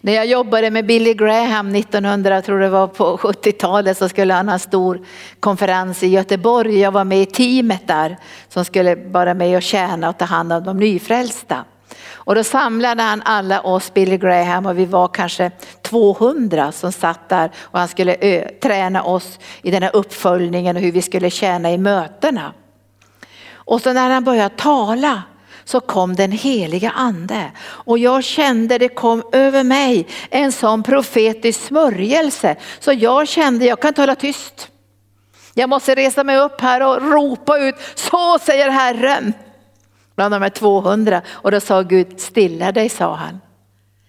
När jag jobbade med Billy Graham 1900, jag tror det var på 70-talet, så skulle han ha en stor konferens i Göteborg. Jag var med i teamet där som skulle vara med och tjäna och ta hand om de nyfrälsta. Och då samlade han alla oss, Billy Graham, och vi var kanske 200 som satt där och han skulle träna oss i den här uppföljningen och hur vi skulle tjäna i mötena. Och så när han började tala så kom den heliga ande och jag kände det kom över mig en sån profetisk smörjelse så jag kände jag kan tala tyst. Jag måste resa mig upp här och ropa ut, så säger Herren. Bland de här 200 och då sa Gud, stilla dig sa han.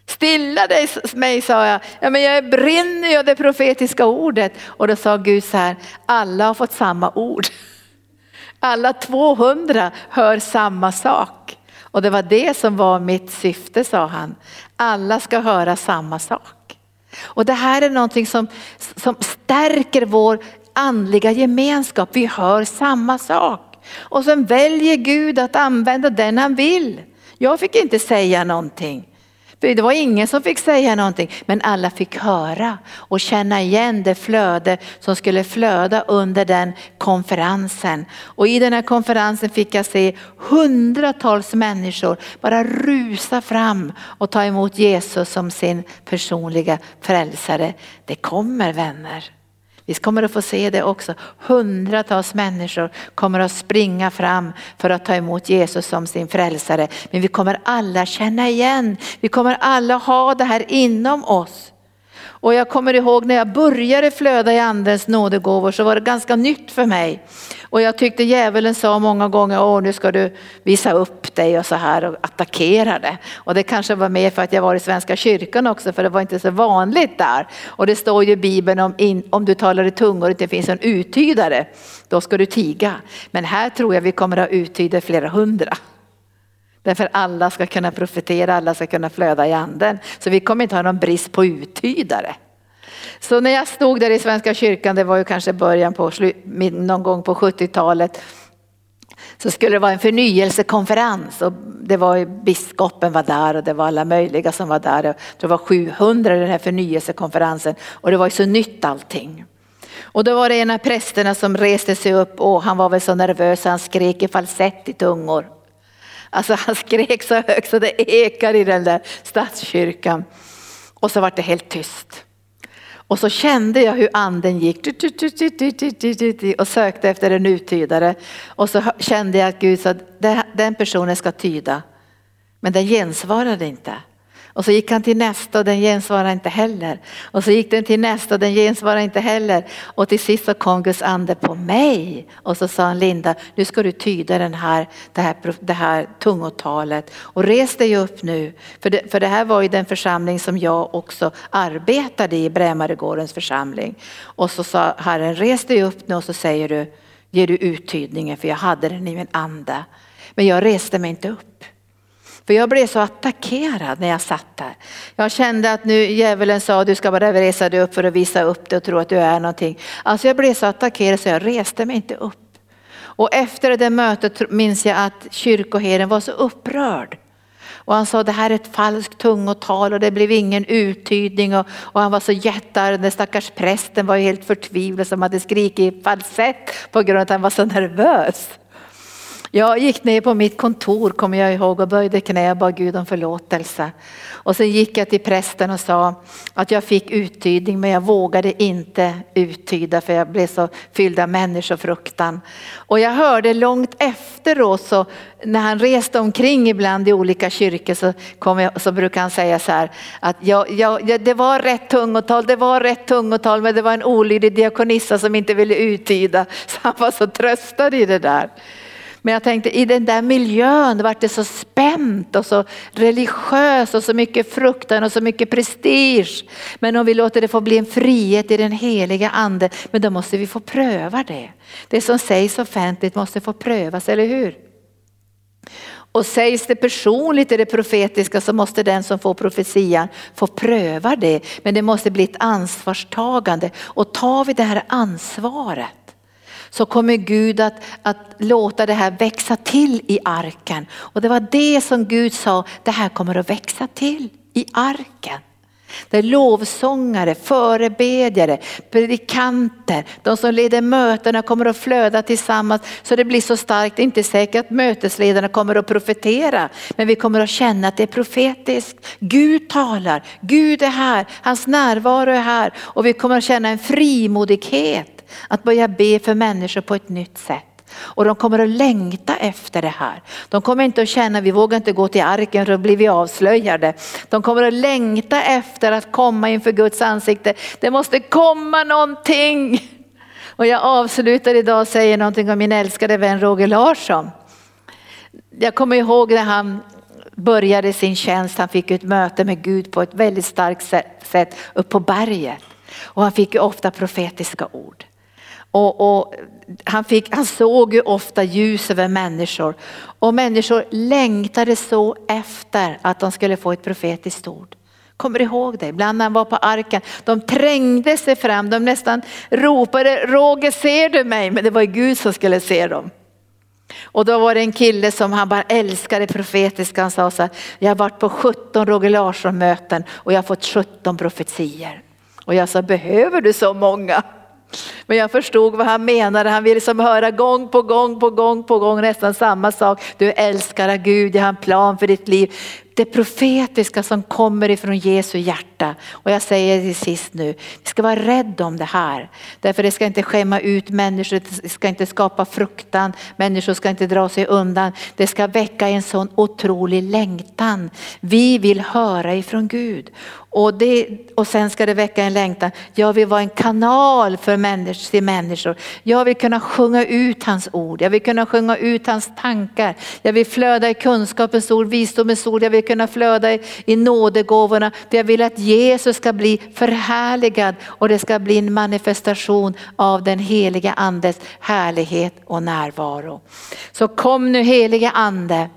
Stilla dig mig sa jag, ja, men jag brinner ju av det profetiska ordet. Och då sa Gud så här, alla har fått samma ord. Alla 200 hör samma sak. Och det var det som var mitt syfte sa han. Alla ska höra samma sak. Och det här är någonting som, som stärker vår andliga gemenskap. Vi hör samma sak. Och sen väljer Gud att använda den han vill. Jag fick inte säga någonting. Det var ingen som fick säga någonting, men alla fick höra och känna igen det flöde som skulle flöda under den konferensen. Och i den här konferensen fick jag se hundratals människor bara rusa fram och ta emot Jesus som sin personliga frälsare. Det kommer vänner. Vi kommer att få se det också. Hundratals människor kommer att springa fram för att ta emot Jesus som sin frälsare. Men vi kommer alla känna igen, vi kommer alla ha det här inom oss. Och jag kommer ihåg när jag började flöda i andens nådegåvor så var det ganska nytt för mig. Och jag tyckte djävulen sa många gånger, åh nu ska du visa upp dig och så här och attackera det. Och det kanske var mer för att jag var i Svenska kyrkan också för det var inte så vanligt där. Och det står ju i Bibeln om, in, om du talar i tungor och det finns en uttydare, då ska du tiga. Men här tror jag vi kommer att ha uttydare flera hundra. Därför alla ska kunna profetera, alla ska kunna flöda i anden. Så vi kommer inte ha någon brist på uttydare. Så när jag stod där i Svenska kyrkan, det var ju kanske början på, någon gång på 70-talet, så skulle det vara en förnyelsekonferens och det var ju, biskopen var där och det var alla möjliga som var där. Det var 700 i den här förnyelsekonferensen och det var ju så nytt allting. Och då var det en av prästerna som reste sig upp och han var väl så nervös han skrek i falsett i tungor. Alltså han skrek så högt så det ekar i den där stadskyrkan. Och så var det helt tyst. Och så kände jag hur anden gick och sökte efter en uttydare. Och så kände jag att Gud sa att den personen ska tyda. Men den gensvarade inte. Och så gick han till nästa och den gensvarade inte heller. Och så gick den till nästa och den gensvarade inte heller. Och till sist så kom Guds ande på mig. Och så sa han Linda, nu ska du tyda den här, det, här, det här tungotalet. Och res dig upp nu. För det, för det här var ju den församling som jag också arbetade i, Brämaregårdens församling. Och så sa Herren, res dig upp nu och så säger du, ger du uttydningen för jag hade den i min ande. Men jag reste mig inte upp. För jag blev så attackerad när jag satt där. Jag kände att nu djävulen sa du ska bara resa dig upp för att visa upp dig och tro att du är någonting. Alltså jag blev så attackerad så jag reste mig inte upp. Och efter det mötet minns jag att kyrkoherden var så upprörd. Och han sa det här är ett falskt tungotal och det blev ingen uttydning och, och han var så jättearg. Den stackars prästen var ju helt förtvivlad som hade skrikit falsett på grund av att han var så nervös. Jag gick ner på mitt kontor kommer jag ihåg och böjde knä och bad Gud om förlåtelse. Och sen gick jag till prästen och sa att jag fick uttydning men jag vågade inte uttyda för jag blev så fylld av människofruktan. Och jag hörde långt efteråt så när han reste omkring ibland i olika kyrkor så, kom jag, så brukar han säga så här att jag, jag, det var rätt tungotal, det var rätt tungotal men det var en olydig diakonissa som inte ville uttyda. Så han var så tröstad i det där. Men jag tänkte i den där miljön vart det så spänt och så religiöst och så mycket fruktan och så mycket prestige. Men om vi låter det få bli en frihet i den heliga ande, men då måste vi få pröva det. Det som sägs offentligt måste få prövas, eller hur? Och sägs det personligt i det profetiska så måste den som får profetian få pröva det. Men det måste bli ett ansvarstagande. Och tar vi det här ansvaret så kommer Gud att, att låta det här växa till i arken. Och det var det som Gud sa, det här kommer att växa till i arken. Där lovsångare, förebedjare, predikanter, de som leder mötena kommer att flöda tillsammans så det blir så starkt. Det är inte säkert att mötesledarna kommer att profetera men vi kommer att känna att det är profetiskt. Gud talar, Gud är här, hans närvaro är här och vi kommer att känna en frimodighet att börja be för människor på ett nytt sätt. Och de kommer att längta efter det här. De kommer inte att känna, vi vågar inte gå till arken för då blir vi avslöjade. De kommer att längta efter att komma inför Guds ansikte. Det måste komma någonting. Och jag avslutar idag och säger någonting om min älskade vän Roger Larsson. Jag kommer ihåg när han började sin tjänst, han fick ett möte med Gud på ett väldigt starkt sätt upp på berget. Och han fick ju ofta profetiska ord. Och, och, han, fick, han såg ju ofta ljus över människor och människor längtade så efter att de skulle få ett profetiskt ord. Kommer du ihåg det? Ibland när han var på arken, de trängde sig fram, de nästan ropade Roger ser du mig? Men det var ju Gud som skulle se dem. Och då var det en kille som han bara älskade profetiska, han sa så här, jag har varit på 17 Roger Larsson möten och jag har fått 17 profetier. Och jag sa, behöver du så många? Men jag förstod vad han menade. Han ville som höra gång på gång på gång på gång nästan samma sak. Du älskar Gud, jag har en plan för ditt liv. det profetiska som kommer ifrån Jesu hjärta. Och jag säger till sist nu, vi ska vara rädda om det här. Därför det ska inte skämma ut människor, det ska inte skapa fruktan, människor ska inte dra sig undan. Det ska väcka en sån otrolig längtan. Vi vill höra ifrån Gud. Och, det, och sen ska det väcka en längtan. Jag vill vara en kanal för människor, till människor. Jag vill kunna sjunga ut hans ord. Jag vill kunna sjunga ut hans tankar. Jag vill flöda i kunskapens ord, visdomens ord. Jag vill kunna flöda i, i nådegåvorna. Jag vill att Jesus ska bli förhärligad och det ska bli en manifestation av den heliga andes härlighet och närvaro. Så kom nu heliga ande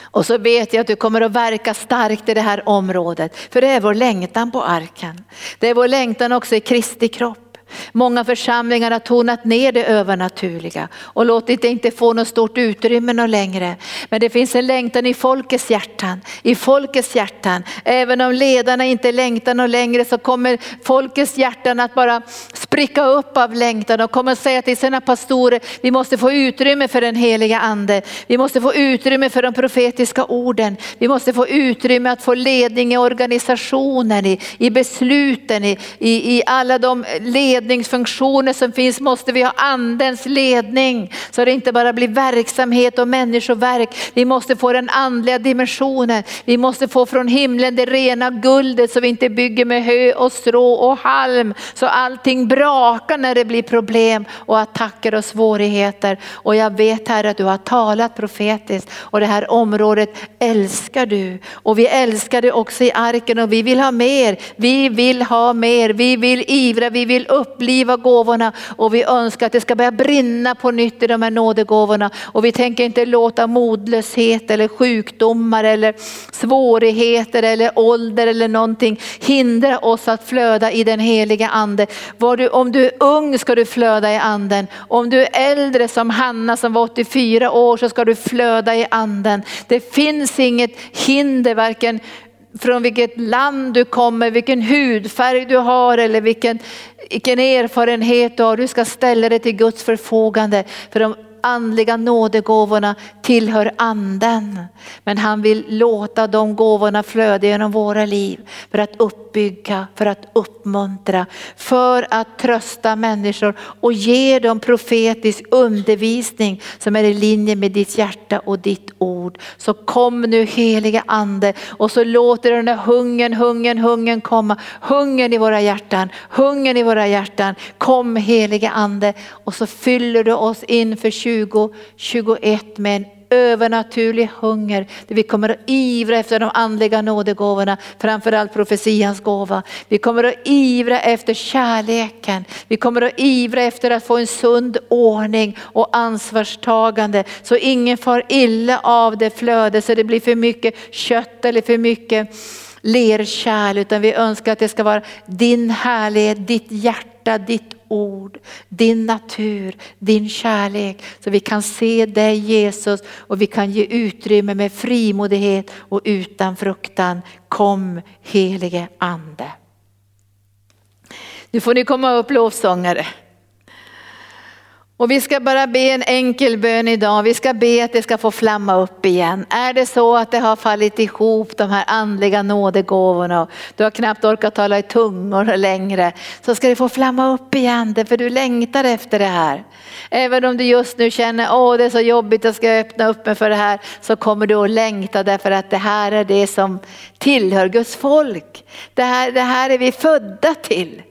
och så vet jag att du kommer att verka starkt i det här området. För det är vår längtan på arken. Det är vår längtan också i Kristi kropp. Många församlingar har tonat ner det övernaturliga och låtit det inte få något stort utrymme något längre. Men det finns en längtan i folkets hjärtan, i folkets hjärtan. Även om ledarna inte längtar något längre så kommer folkets hjärtan att bara spricka upp av längtan och kommer att säga till sina pastorer, vi måste få utrymme för den heliga ande. Vi måste få utrymme för de profetiska orden. Vi måste få utrymme att få ledning i organisationen, i, i besluten, i, i, i alla de ledare ledningsfunktioner som finns måste vi ha andens ledning. Så det inte bara blir verksamhet och människoverk. Vi måste få den andliga dimensionen. Vi måste få från himlen det rena guldet så vi inte bygger med hö och strå och halm. Så allting brakar när det blir problem och attacker och svårigheter. Och jag vet här att du har talat profetiskt och det här området älskar du. Och vi älskar det också i arken och vi vill ha mer. Vi vill ha mer. Vi vill ivra, vi vill upp uppliva gåvorna och vi önskar att det ska börja brinna på nytt i de här nådegåvorna. Och vi tänker inte låta modlöshet eller sjukdomar eller svårigheter eller ålder eller någonting hindra oss att flöda i den heliga ande. Du, om du är ung ska du flöda i anden. Om du är äldre som Hanna som var 84 år så ska du flöda i anden. Det finns inget hinder varken från vilket land du kommer, vilken hudfärg du har eller vilken, vilken erfarenhet du har. Du ska ställa dig till Guds förfogande. För de andliga nådegåvorna tillhör anden. Men han vill låta de gåvorna flöda genom våra liv för att uppbygga, för att uppmuntra, för att trösta människor och ge dem profetisk undervisning som är i linje med ditt hjärta och ditt ord. Så kom nu heliga ande och så låter den där hungern, hungern, hungern komma. Hungern i våra hjärtan, hungern i våra hjärtan. Kom heliga ande och så fyller du oss inför 2021 med en övernaturlig hunger där vi kommer att ivra efter de andliga nådegåvorna, framförallt profetians gåva. Vi kommer att ivra efter kärleken. Vi kommer att ivra efter att få en sund ordning och ansvarstagande så ingen far illa av det flöde så det blir för mycket kött eller för mycket lerkärl utan vi önskar att det ska vara din härlighet, ditt hjärta, ditt ord, din natur, din kärlek. Så vi kan se dig Jesus och vi kan ge utrymme med frimodighet och utan fruktan. Kom helige ande. Nu får ni komma upp lovsångare. Och vi ska bara be en enkel bön idag. Vi ska be att det ska få flamma upp igen. Är det så att det har fallit ihop de här andliga nådegåvorna och du har knappt orkat tala i tungor längre så ska det få flamma upp igen för du längtar efter det här. Även om du just nu känner åh det är så jobbigt jag ska öppna upp mig för det här så kommer du att längta därför att det här är det som tillhör Guds folk. Det här, det här är vi födda till.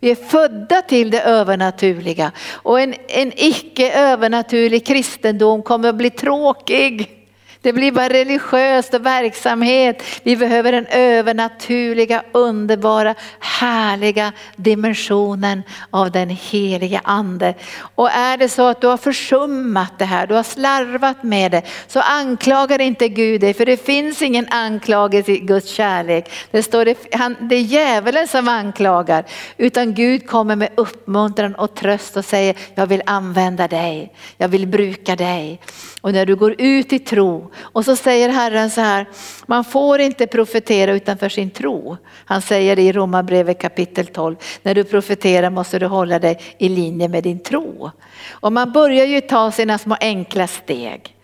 Vi är födda till det övernaturliga och en, en icke övernaturlig kristendom kommer att bli tråkig. Det blir bara religiöst och verksamhet. Vi behöver den övernaturliga, underbara, härliga dimensionen av den heliga ande. Och är det så att du har försummat det här, du har slarvat med det, så anklagar inte Gud dig, för det finns ingen anklagelse i Guds kärlek. Det, står det, han, det är djävulen som anklagar, utan Gud kommer med uppmuntran och tröst och säger, jag vill använda dig, jag vill bruka dig. Och när du går ut i tro, tro och så säger Herren så här, man får inte profetera utanför sin tro. Han säger det i Romarbrevet kapitel 12, när du profeterar måste du hålla dig i linje med din tro. Och man börjar ju ta sina små enkla steg.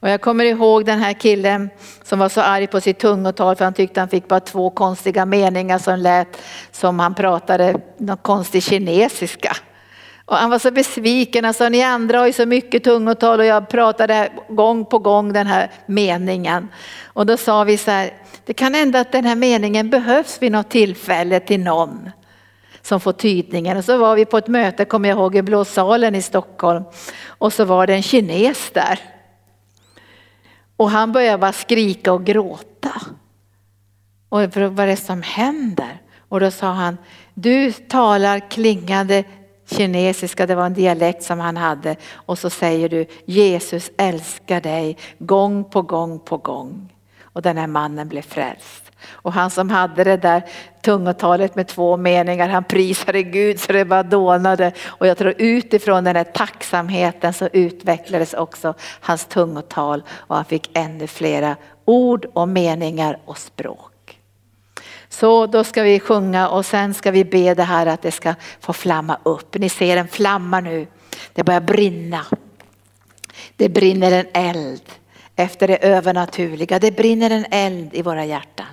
Och jag kommer ihåg den här killen som var så arg på sitt tungotal för han tyckte han fick bara två konstiga meningar som lät som han pratade någon konstig kinesiska. Och han var så besviken, han sa ni andra har ju så mycket tungotal och jag pratade gång på gång den här meningen. Och då sa vi så här, det kan hända att den här meningen behövs vid något tillfälle till någon som får tydningen. Och så var vi på ett möte, kommer jag ihåg, i Blå salen i Stockholm. Och så var det en kines där. Och han började bara skrika och gråta. Och vad är det som händer? Och då sa han, du talar klingande kinesiska, det var en dialekt som han hade. Och så säger du, Jesus älskar dig gång på gång på gång. Och den här mannen blev frälst. Och han som hade det där tungotalet med två meningar, han prisade Gud så det bara dånade. Och jag tror utifrån den här tacksamheten så utvecklades också hans tungotal och han fick ännu flera ord och meningar och språk. Så då ska vi sjunga och sen ska vi be det här att det ska få flamma upp. Ni ser en flamma nu, det börjar brinna. Det brinner en eld efter det övernaturliga. Det brinner en eld i våra hjärtan.